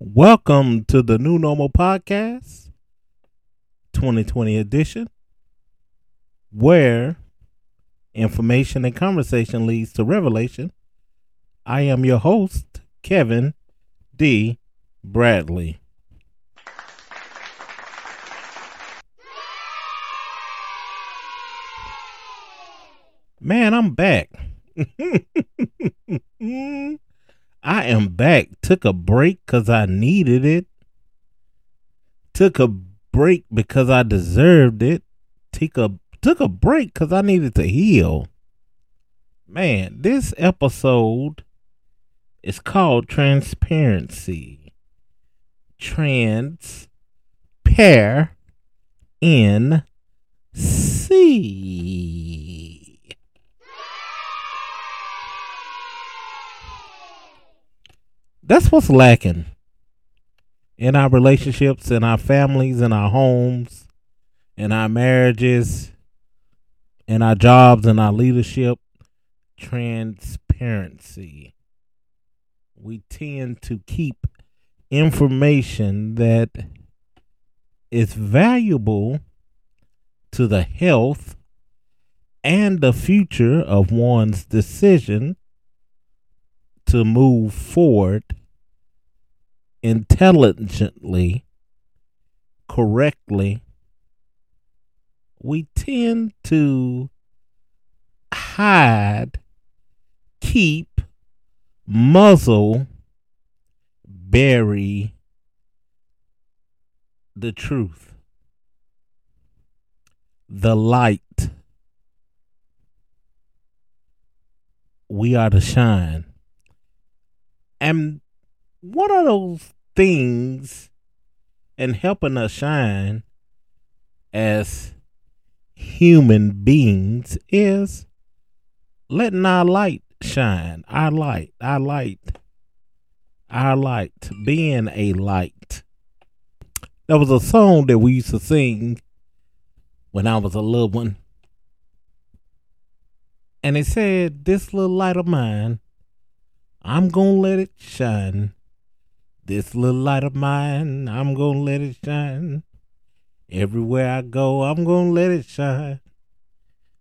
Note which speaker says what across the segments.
Speaker 1: Welcome to the New Normal Podcast, 2020 edition, where information and conversation leads to revelation. I am your host, Kevin D. Bradley. Man, I'm back. I am back. Took a break because I needed it. Took a break because I deserved it. Took a took a break because I needed to heal. Man, this episode is called Transparency. Trans pair in C. that's what's lacking in our relationships, in our families, in our homes, in our marriages, in our jobs, and our leadership. Transparency. We tend to keep information that is valuable to the health and the future of one's decision to move forward intelligently, correctly, we tend to hide, keep, muzzle, bury the truth, the light. We are to shine. And one of those things in helping us shine as human beings is letting our light shine. Our light, our light, our light, being a light. There was a song that we used to sing when I was a little one. And it said, This little light of mine I'm gonna let it shine. This little light of mine, I'm gonna let it shine. Everywhere I go, I'm gonna let it shine.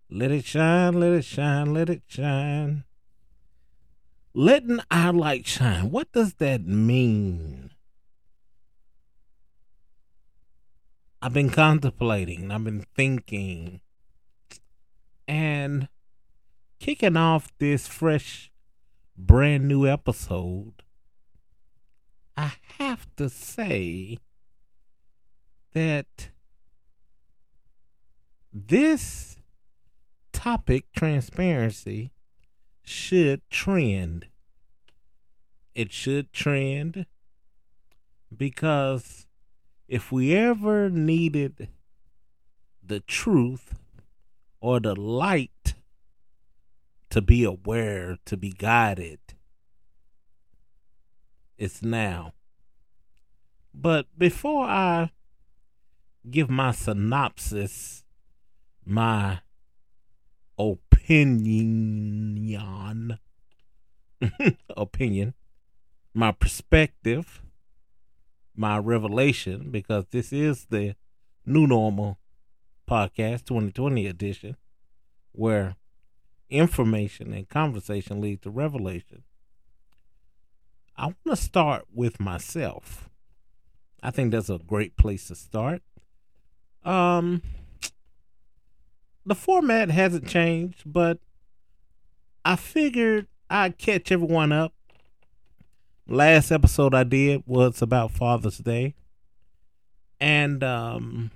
Speaker 1: Let it shine, let it shine, let it shine. Letting our light shine. What does that mean? I've been contemplating, I've been thinking, and kicking off this fresh brand new episode, I have to say that this topic, transparency, should trend. It should trend because if we ever needed the truth or the light to be aware, to be guided. It's now. But before I give my synopsis, my opinion, opinion, my perspective, my revelation, because this is the new normal podcast 2020 edition, where information and conversation lead to revelation. I want to start with myself. I think that's a great place to start. Um, the format hasn't changed, but I figured I'd catch everyone up. Last episode I did was about Father's Day. And um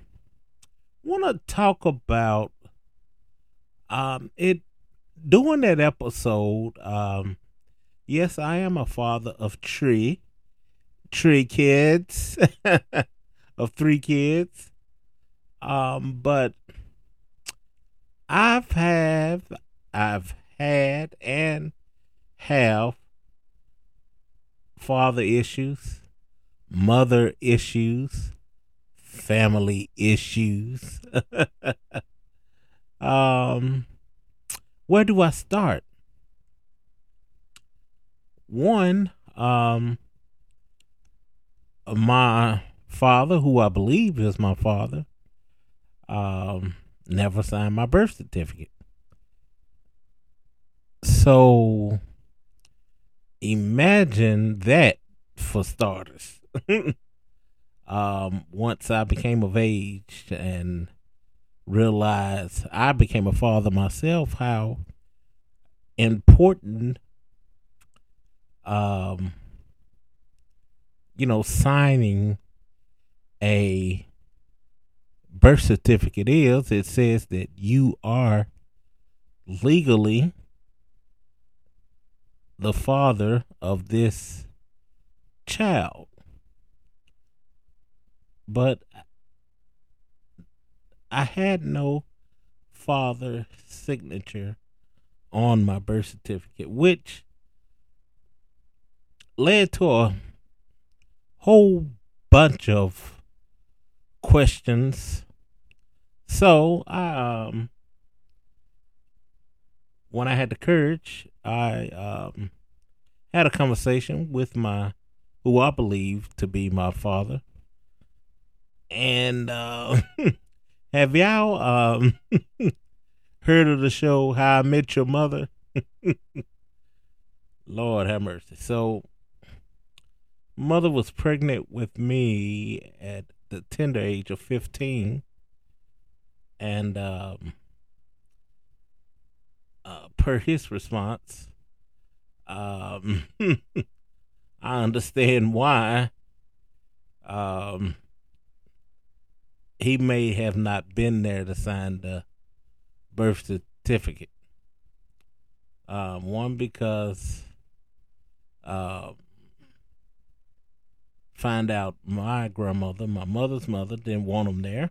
Speaker 1: want to talk about um it doing that episode, um, yes, I am a father of three, three kids, of three kids. Um, but I've had I've had and have father issues, mother issues, family issues. um, where do I start? One, um, my father, who I believe is my father, um, never signed my birth certificate. So imagine that for starters. um, once I became of age and realized I became a father myself, how important, um, you know, signing a birth certificate is. It says that you are legally the father of this child. But I had no father signature on my birth certificate, which led to a whole bunch of questions. So um when I had the courage, I um, had a conversation with my, who I believe to be my father. And uh, have y'all um, heard of the show How I Met Your Mother? Lord have mercy. So, mother was pregnant with me at the tender age of 15. And um, uh, per his response, um, I understand why um, he may have not been there to sign the birth certificate. Um, one because uh, find out my grandmother, my mother's mother, didn't want him there,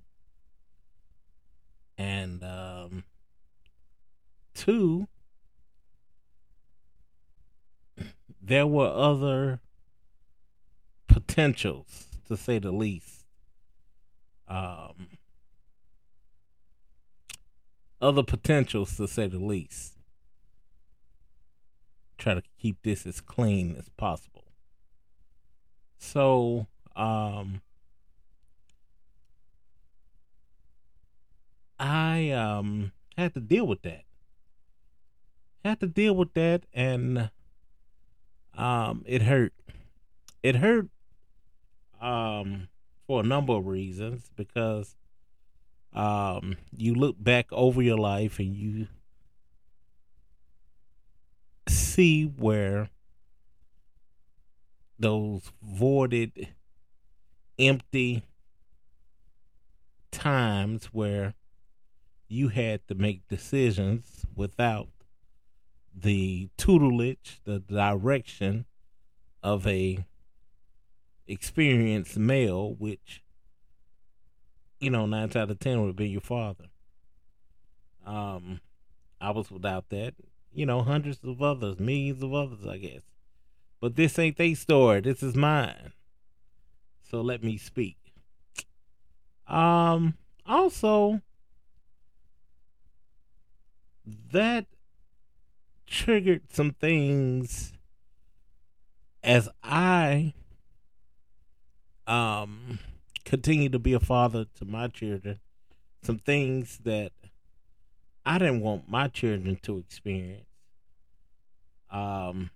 Speaker 1: and um, two, there were other potentials, to say the least. Um, other potentials, to say the least. Try to keep this as clean as possible. So, um, I um, had to deal with that. Had to deal with that and um it hurt. It hurt um for a number of reasons because um you look back over your life and you see where those voided empty times where you had to make decisions without the tutelage, the direction of a experienced male, which you know nine out of ten would be your father. Um, I was without that. You know, hundreds of others, millions of others, I guess. But this ain't their story. This is mine. So let me speak. Um, also, that triggered some things as I um continue to be a father to my children, some things that I didn't want my children to experience. Um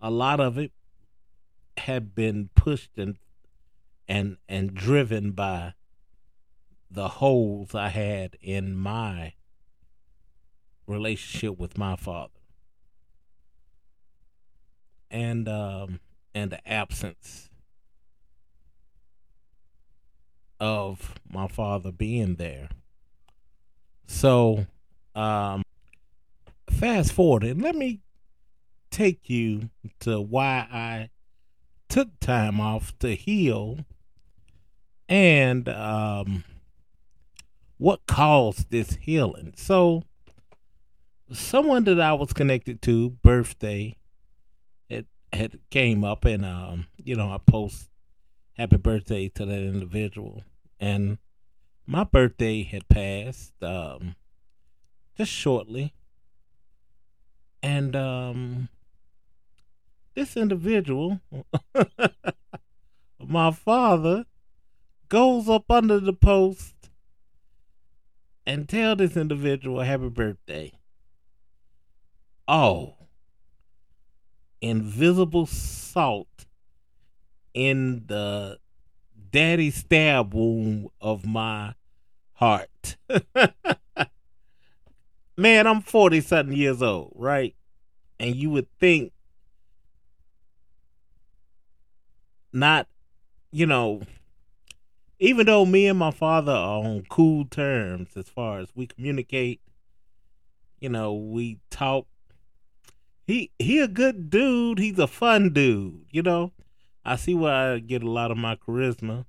Speaker 1: a lot of it had been pushed and and and driven by the holes I had in my relationship with my father and um, and the absence of my father being there. So, um, fast forward and let me take you to why I took time off to heal and um, what caused this healing. So, someone that I was connected to birthday it had came up and um you know I post happy birthday to that individual. And my birthday had passed um just shortly. And um this individual my father goes up under the post and tell this individual happy birthday oh, invisible salt in the daddy stab wound of my heart. Man, I'm 40 something years old, right? And you would think not, you know, even though me and my father are on cool terms as far as we communicate, you know, we talk he he a good dude. He's a fun dude. You know, I see where I get a lot of my charisma,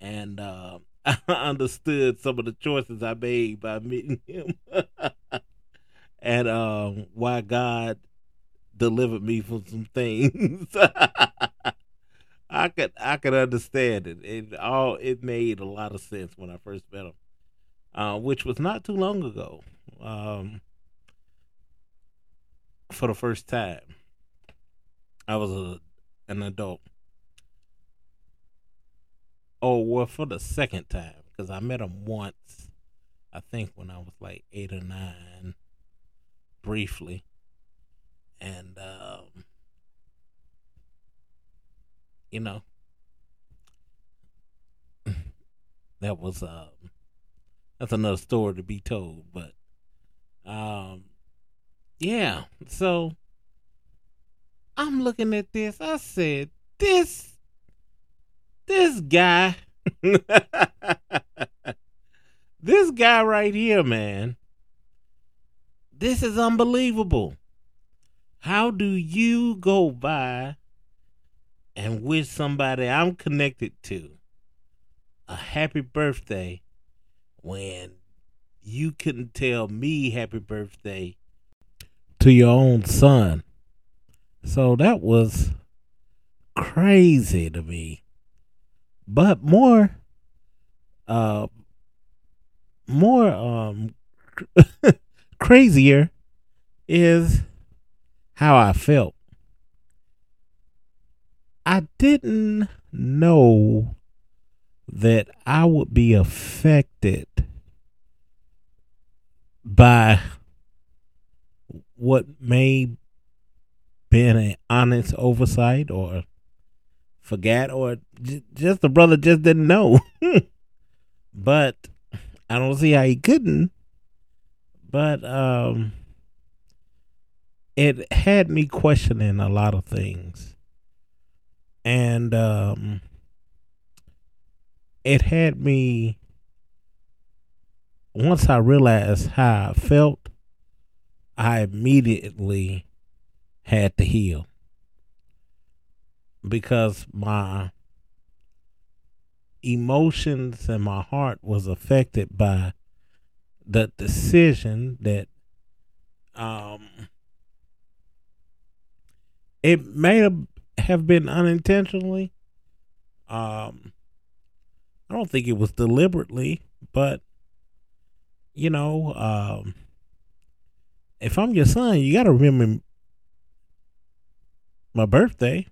Speaker 1: and uh, I understood some of the choices I made by meeting him, and um, why God delivered me from some things. I could I could understand it. It all it made a lot of sense when I first met him, uh, which was not too long ago. Um, for the first time. I was a, an adult. Oh, well, for the second time, because I met him once, I think when I was like eight or nine, briefly. And, um, you know, that was, um, that's another story to be told, but, yeah. So I'm looking at this. I said, this this guy this guy right here, man. This is unbelievable. How do you go by and wish somebody I'm connected to a happy birthday when you couldn't tell me happy birthday to your own son. So that was crazy to me. But more uh more um crazier is how I felt. I didn't know that I would be affected by what may been an honest oversight or forgot or j- just the brother just didn't know. but I don't see how he couldn't. But um it had me questioning a lot of things. And um it had me once I realized how I felt I immediately had to heal because my emotions and my heart was affected by the decision that um it may have, been unintentionally um I don't think it was deliberately but you know um if I'm your son, you got to remember my birthday,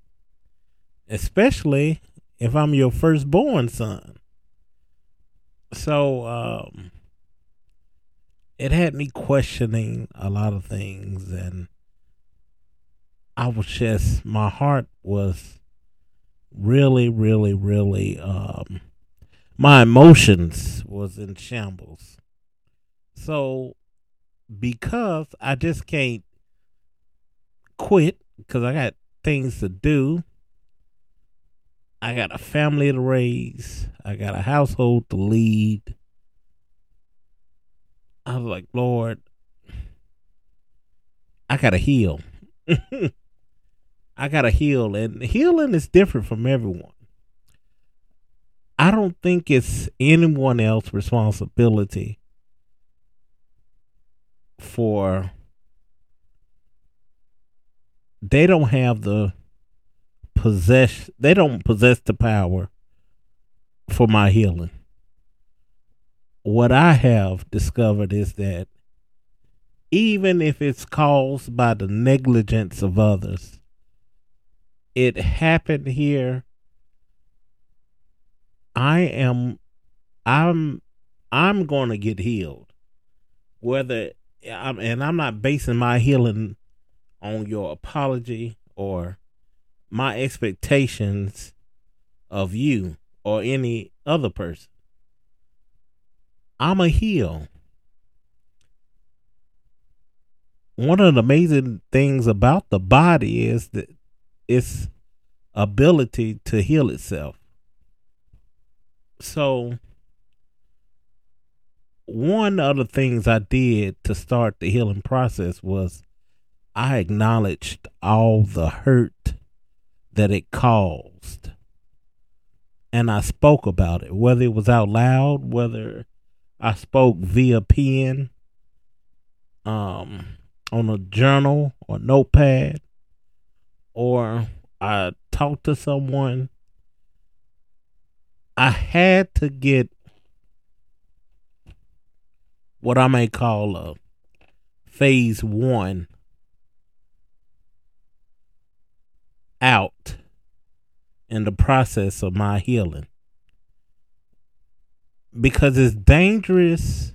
Speaker 1: especially if I'm your firstborn son. So um, it had me questioning a lot of things, and I was just my heart was really, really, really. Um, my emotions was in shambles. So because I just can't quit because I got things to do. I got a family to raise. I got a household to lead. I was like, Lord, I gotta heal. I gotta heal, and healing is different from everyone. I don't think it's anyone else's responsibility for they don't have the possess they don't possess the power for my healing. What I have discovered is that even if it's caused by the negligence of others, it happened here. I am I'm I'm going to get healed. Whether I'm, and I'm not basing my healing on your apology or my expectations of you or any other person. I'm a heal. One of the amazing things about the body is that its ability to heal itself. So, one of the things I did to start the healing process was I acknowledged all the hurt that it caused. And I spoke about it, whether it was out loud, whether I spoke via pen, um, on a journal or notepad, or I talked to someone. I had to get what I may call a phase one out in the process of my healing. Because it's dangerous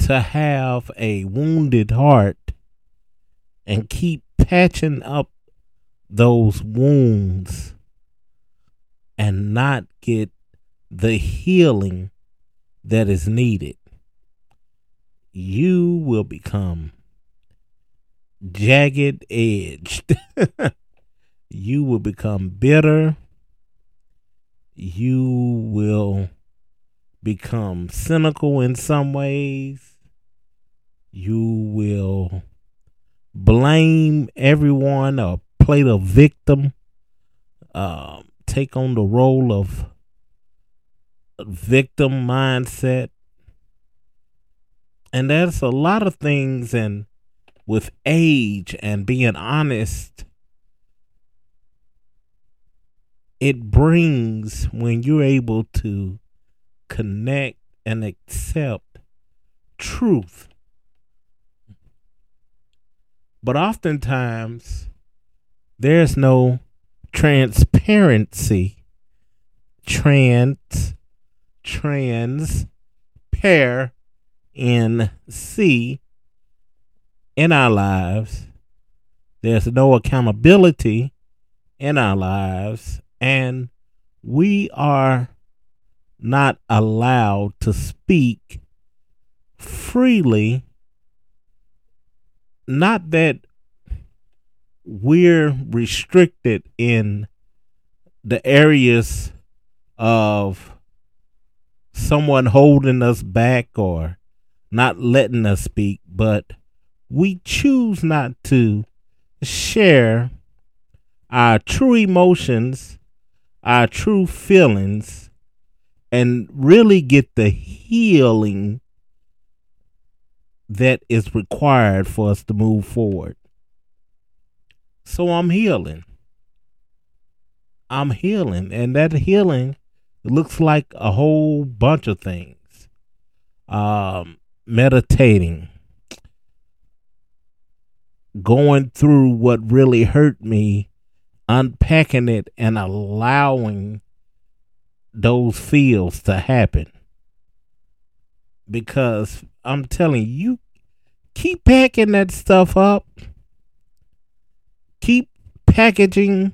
Speaker 1: to have a wounded heart and keep patching up those wounds and not get the healing that is needed. You will become jagged edged. you will become bitter. You will become cynical in some ways. You will blame everyone or play the victim. Uh, take on the role of victim mindset. And there's a lot of things and with age and being honest, it brings when you're able to connect and accept truth. But oftentimes, there's no transparency. Trans, trans, pair, in C in our lives. There's no accountability in our lives, and we are not allowed to speak freely. Not that we're restricted in the areas of someone holding us back or not letting us speak, but we choose not to share our true emotions, our true feelings, and really get the healing that is required for us to move forward. So I'm healing. I'm healing, and that healing looks like a whole bunch of things. Um, meditating, going through what really hurt me, unpacking it, and allowing those feels to happen. Because I'm telling you, keep packing that stuff up, keep packaging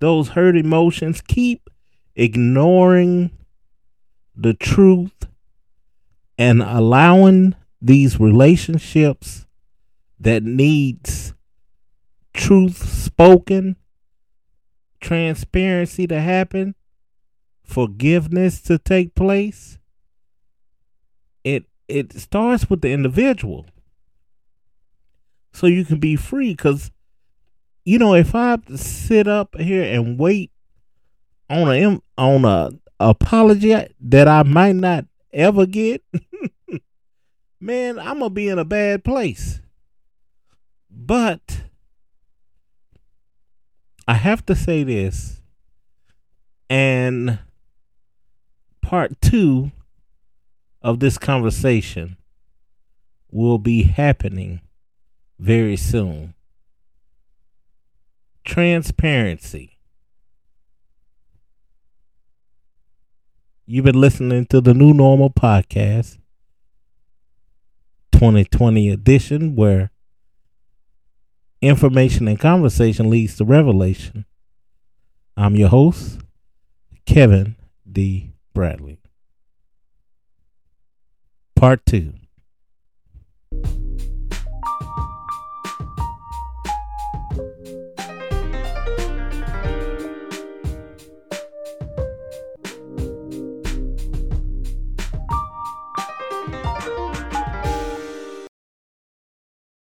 Speaker 1: those hurt emotions, keep ignoring the truth and allowing these relationships that needs truth spoken, transparency to happen, forgiveness to take place. It it starts with the individual. So you can be free cuz you know if I sit up here and wait on a on a apology that I might not ever get man, I'm gonna be in a bad place. But I have to say this, and part two of this conversation will be happening very soon. Transparency. You've been listening to the New Normal Podcast 2020 edition, where information and conversation leads to revelation. I'm your host, Kevin D. Bradley. Part 2.